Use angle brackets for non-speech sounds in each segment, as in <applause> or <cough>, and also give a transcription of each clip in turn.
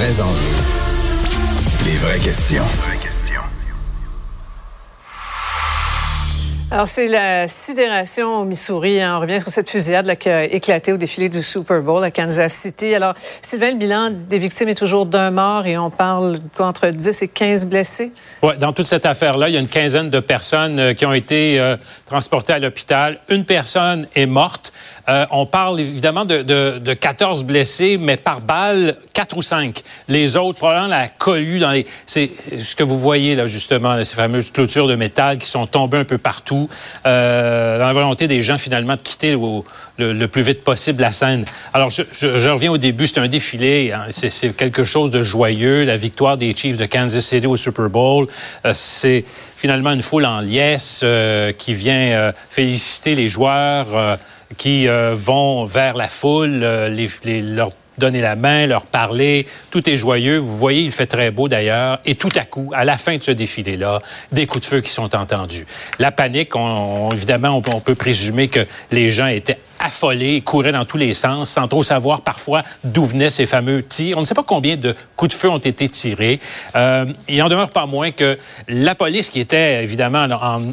Vrais enjeux. Les vraies questions. Alors, c'est la sidération au Missouri. Hein. On revient sur cette fusillade là, qui a éclaté au défilé du Super Bowl à Kansas City. Alors, Sylvain, le bilan des victimes est toujours d'un mort et on parle entre 10 et 15 blessés? Oui, dans toute cette affaire-là, il y a une quinzaine de personnes euh, qui ont été euh, transportées à l'hôpital. Une personne est morte. Euh, on parle évidemment de, de, de, 14 blessés, mais par balle, 4 ou 5. Les autres, probablement la cohue dans les... C'est ce que vous voyez là, justement, ces fameuses clôtures de métal qui sont tombées un peu partout, euh, dans la volonté des gens, finalement, de quitter le, plus vite possible la scène. Alors, je, reviens au début, c'est un défilé, hein, c'est quelque chose de joyeux, la victoire des Chiefs de Kansas City au Super Bowl, euh, c'est finalement une foule en liesse qui vient féliciter les joueurs qui euh, vont vers la foule, euh, les, les, leur donner la main, leur parler. Tout est joyeux. Vous voyez, il fait très beau d'ailleurs. Et tout à coup, à la fin de ce défilé-là, des coups de feu qui sont entendus. La panique, on, évidemment, on, on, peut présumer que les gens étaient affolés, couraient dans tous les sens, sans trop savoir parfois d'où venaient ces fameux tirs. On ne sait pas combien de coups de feu ont été tirés. Euh, il en demeure pas moins que la police, qui était évidemment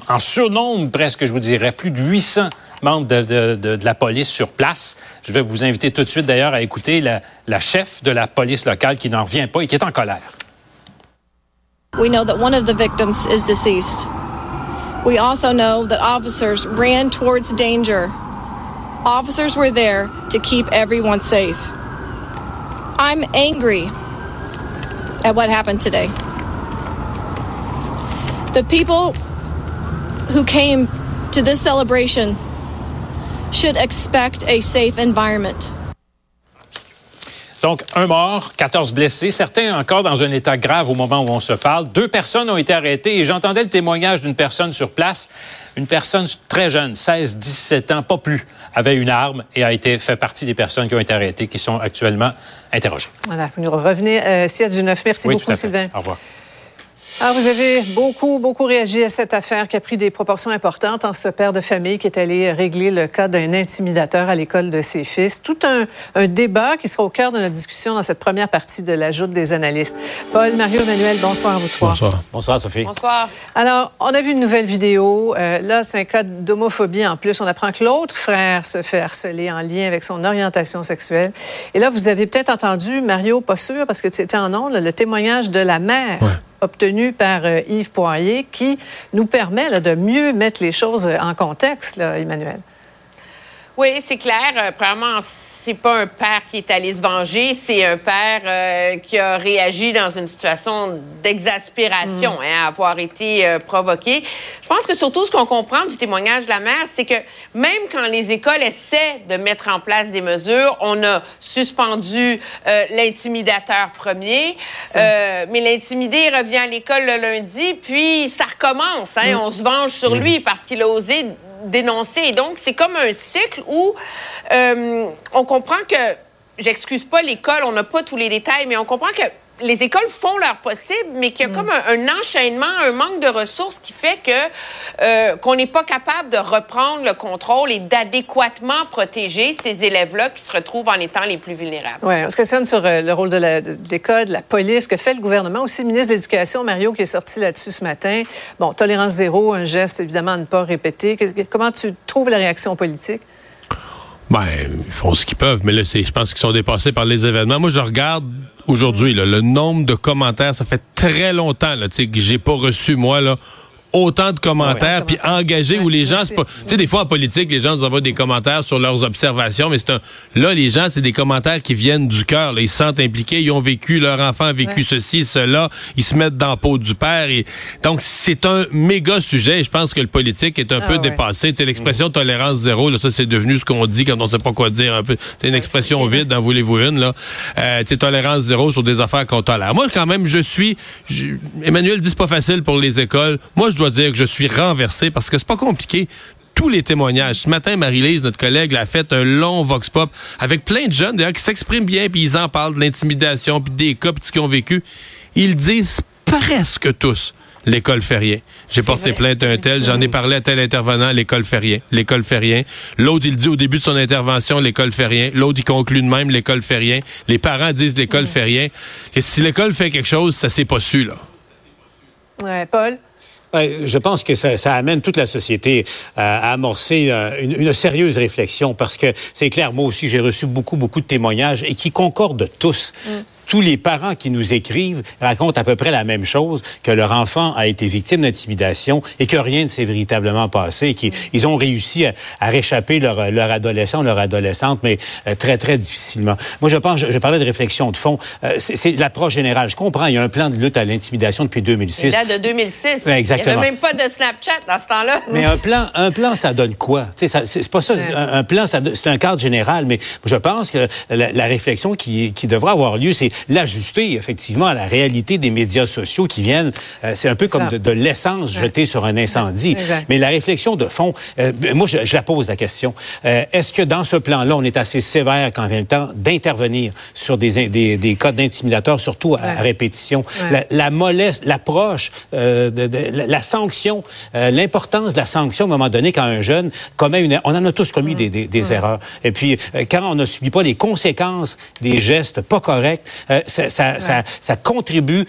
en, surnombre presque, je vous dirais, plus de 800 membres de, la police sur place. Je vais vous inviter tout de suite d'ailleurs à écouter la, la chef de la police locale qui n'en revient pas et qui est en colère. We know that one of the victims is deceased. We also know that officers ran towards danger. Officers were there to keep everyone safe. I'm angry at what happened today. The people who came to this celebration should expect a safe environment. Donc, un mort, 14 blessés, certains encore dans un état grave au moment où on se parle. Deux personnes ont été arrêtées et j'entendais le témoignage d'une personne sur place, une personne très jeune, 16, 17 ans, pas plus, avait une arme et a été fait partie des personnes qui ont été arrêtées, qui sont actuellement interrogées. Voilà, vous nous revenez, euh, Sia Duneuf. Merci oui, beaucoup, Sylvain. Au revoir. Alors, vous avez beaucoup, beaucoup réagi à cette affaire qui a pris des proportions importantes en ce père de famille qui est allé régler le cas d'un intimidateur à l'école de ses fils. Tout un, un, débat qui sera au cœur de notre discussion dans cette première partie de la joute des analystes. Paul, Mario, Emmanuel, bonsoir à vous trois. Bonsoir. Bonsoir, Sophie. Bonsoir. Alors, on a vu une nouvelle vidéo. Euh, là, c'est un cas d'homophobie en plus. On apprend que l'autre frère se fait harceler en lien avec son orientation sexuelle. Et là, vous avez peut-être entendu, Mario, pas sûr, parce que tu étais en ondes, le témoignage de la mère. Ouais obtenu par euh, Yves Poirier qui nous permet là, de mieux mettre les choses en contexte, là, Emmanuel. Oui, c'est clair. Euh, premièrement, c'est pas un père qui est allé se venger, c'est un père euh, qui a réagi dans une situation d'exaspération, mm. hein, à avoir été euh, provoqué. Je pense que surtout ce qu'on comprend du témoignage de la mère, c'est que même quand les écoles essaient de mettre en place des mesures, on a suspendu euh, l'intimidateur premier, mais l'intimidé revient à l'école le lundi, puis ça recommence. Hein, mm. On se venge sur mm. lui parce qu'il a osé Et donc, c'est comme un cycle où euh, on comprend que, j'excuse pas l'école, on n'a pas tous les détails, mais on comprend que les écoles font leur possible, mais qu'il y a mm. comme un, enchaînement, un manque de ressources qui fait que euh, qu'on n'est pas capable de reprendre le contrôle et d'adéquatement protéger ces élèves-là qui se retrouvent en étant les plus vulnérables. Oui, on se questionne sur euh, le rôle de de, de la police, que fait le gouvernement, aussi le ministre de l'Éducation, Mario, qui est sorti là-dessus ce matin. Bon, tolérance zéro, un geste évidemment à ne pas répéter. Comment tu trouves la réaction politique? Ben, ils font ce qu'ils peuvent, mais là, je pense qu'ils sont dépassés par les événements. Moi, je regarde aujourd'hui le nombre de commentaires. Ça fait très longtemps là, que j'ai pas reçu, moi, là, autant de commentaires, puis engagés où les gens, tu sais, des fois en politique, les gens nous envoient des commentaires sur leurs observations, mais c'est un, là, les gens, c'est des commentaires qui viennent du cœur, ils se sentent impliqués, ils ont vécu, leur enfant a vécu ceci, cela, ils se mettent dans la peau du père, et donc c'est un méga sujet, et je pense que le politique est un ah, peu dépassé, tu sais, l'expression tolérance zéro, là, ça c'est devenu ce qu'on dit quand on sait pas quoi dire, un peu, c'est une expression vide, en voulez-vous une, là, euh, tu sais, tolérance zéro sur des affaires qu'on tolère. Moi, quand même, je suis, Emmanuel dit c'est pas facile pour les écoles, moi, je dois dire que je suis renversé parce que c'est pas compliqué tous les témoignages. Ce matin, Marie-Lise, notre collègue, a fait un long vox pop avec plein de jeunes d'ailleurs qui s'expriment bien puis ils en parlent de l'intimidation puis des cas puis ce qu'ils ont vécu. Ils disent presque tous l'école fait rien. J'ai porté plainte à un tel, j'en ai parlé à tel intervenant, l'école fait rien. L'école fait rien. L'autre, il dit au début de son intervention, l'école fait rien. L'autre, il conclut de même, l'école fait rien. Les parents disent l'école fait rien. Et si l'école fait quelque chose, ça s'est pas su, là. Ouais, Paul? Je pense que ça, amène toute la société à, amorcer euh, une, une, sérieuse réflexion parce que c'est clair, moi aussi j'ai reçu beaucoup, beaucoup de témoignages et qui concordent tous. Mm tous les parents qui nous écrivent racontent à peu près la même chose, que leur enfant a été victime d'intimidation et que rien ne s'est véritablement passé, qu'ils ont réussi à, réchapper leur, leur adolescent, leur adolescente, mais euh, très, très difficilement. Moi, je pense, je, parlais de réflexion de fond, euh, c'est l'approche générale. Je comprends, il y a un plan de lutte à l'intimidation depuis 2006. Là, de 2006. exactement. Il n'y avait même pas de Snapchat dans ce temps-là. Mais un plan, un plan, ça donne quoi? C'est pas ça. Un, plan, c'est un cadre général, mais je pense que la, la réflexion qui, qui devra avoir lieu, c'est l'ajuster effectivement à la réalité des médias sociaux qui viennent. Euh, c'est un peu comme de, l'essence jetée sur un incendie. Mais la réflexion de fond, euh, moi je, la pose la question. Euh, est-ce que dans ce plan-là, on est assez sévère quand vient le temps d'intervenir sur des, des, des cas d'intimidateurs, surtout à, répétition? La, la, mollesse, l'approche, de, la, sanction, l'importance de la sanction à un moment donné quand un jeune commet une... On en a tous commis des, des, erreurs. Et puis, quand on ne subit pas les conséquences des gestes pas corrects, euh, ça, ça, ça, ça, contribue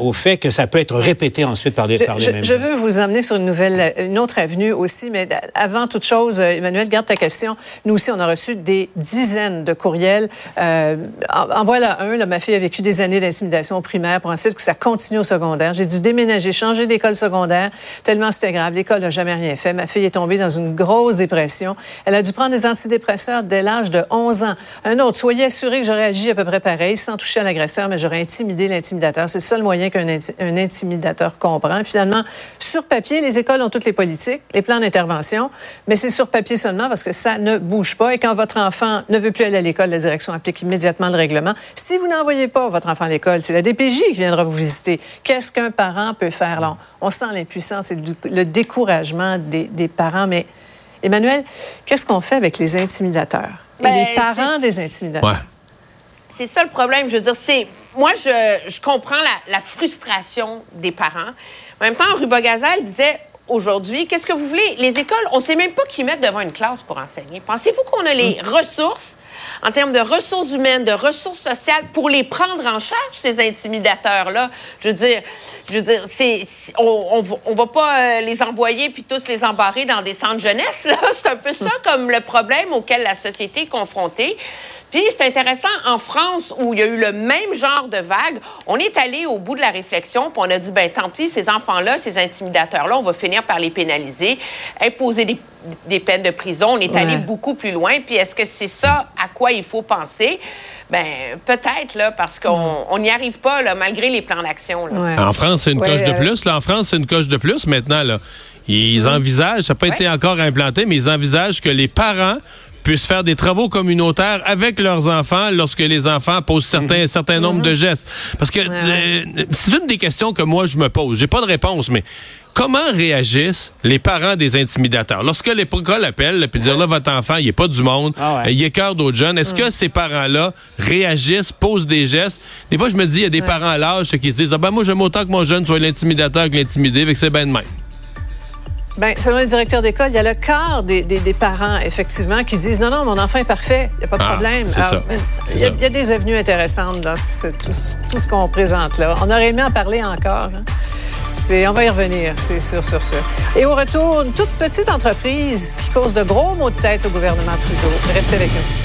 au fait que ça peut être répété ensuite par les, je, par les je, mêmes. Je veux vous emmener sur une nouvelle, une autre avenue aussi, mais avant toute chose, euh, Emmanuel, garde ta question. Nous aussi, on a reçu des dizaines de courriels. Euh, en, voilà un. Là, ma fille a vécu des années d'intimidation au primaire pour ensuite que ça continue au secondaire. J'ai dû déménager, changer d'école secondaire, tellement c'était grave. L'école n'a jamais rien fait. Ma fille est tombée dans une grosse dépression. Elle a dû prendre des antidépresseurs dès l'âge de 11 ans. Un autre, soyez assuré que j'aurais agi à peu près pareil, sans toucher à l'agresseur, mais j'aurais intimidé l'intimidateur. C'est le seul moyen qu'un intimidateur comprend. Finalement, sur papier, les écoles ont toutes les politiques, les plans d'intervention, mais c'est sur papier seulement parce que ça ne bouge pas. Et quand votre enfant ne veut plus aller à l'école, la direction applique immédiatement le règlement. Si vous n'envoyez pas votre enfant à l'école, c'est la DPJ qui viendra vous visiter. Qu'est-ce qu'un parent peut faire? Là? On sent l'impuissance et le découragement des, parents, mais Emmanuel, qu'est-ce qu'on fait avec les intimidateurs? Et ben, les parents des intimidateurs? C'est ça le problème. Je veux dire, c'est. Moi, je, je comprends la, la, frustration des parents. En même temps, Ruba Gazal disait aujourd'hui, qu'est-ce que vous voulez? Les écoles, on ne sait même pas qui mettre devant une classe pour enseigner. Pensez-vous qu'on a les mm. ressources en termes de ressources humaines, de ressources sociales, pour les prendre en charge, ces intimidateurs-là? Je veux dire, je veux dire, c'est, on, on, va pas euh, les envoyer puis tous les embarrer dans des centres jeunesse, là. <laughs> C'est un peu ça comme le problème auquel la société est confrontée. Puis c'est intéressant, en France, où il y a eu le même genre de vague, on est allé au bout de la réflexion, puis on a dit, ben tant pis, ces enfants-là, ces intimidateurs-là, on va finir par les pénaliser, imposer des, des peines de prison. On est allé beaucoup plus loin. Puis est-ce que c'est ça à quoi il faut penser? Ben peut-être là parce qu'on n'y arrive pas là, malgré les plans d'action. En France, c'est une coche de plus. Là, en France, c'est une coche de plus maintenant. Là. Ils envisagent, ça n'a pas été encore implanté, mais ils envisagent que les parents puissent faire des travaux communautaires avec leurs enfants lorsque les enfants posent certains, mhm. certain nombre de gestes. Parce que euh, c'est une des questions que moi je me pose. J'ai pas de réponse, mais comment réagissent les parents des intimidateurs? Lorsque l'école appelle, puis dire là, votre enfant, il est pas du monde, ah il est cœur d'autres jeunes, est-ce que ces parents-là réagissent, posent des gestes? Des fois, je me dis, il y a des parents à l'âge qui se disent, ah, ben, moi, j'aime autant que mon jeune soit l'intimidateur que l'intimidé, avec c'est bien de même. Bien, selon les directeurs d'école, il y a le quart des, des, parents, effectivement, qui disent non, non, mon enfant est parfait, il n'y a pas de ah, problème. Il y, a des avenues intéressantes dans tout, ce qu'on présente là. On aurait aimé en parler encore. Hein. C'est, on va y revenir, c'est sûr, sûr, sûr. Et au retour, une toute petite entreprise qui cause de gros maux de tête au gouvernement Trudeau. Restez avec nous.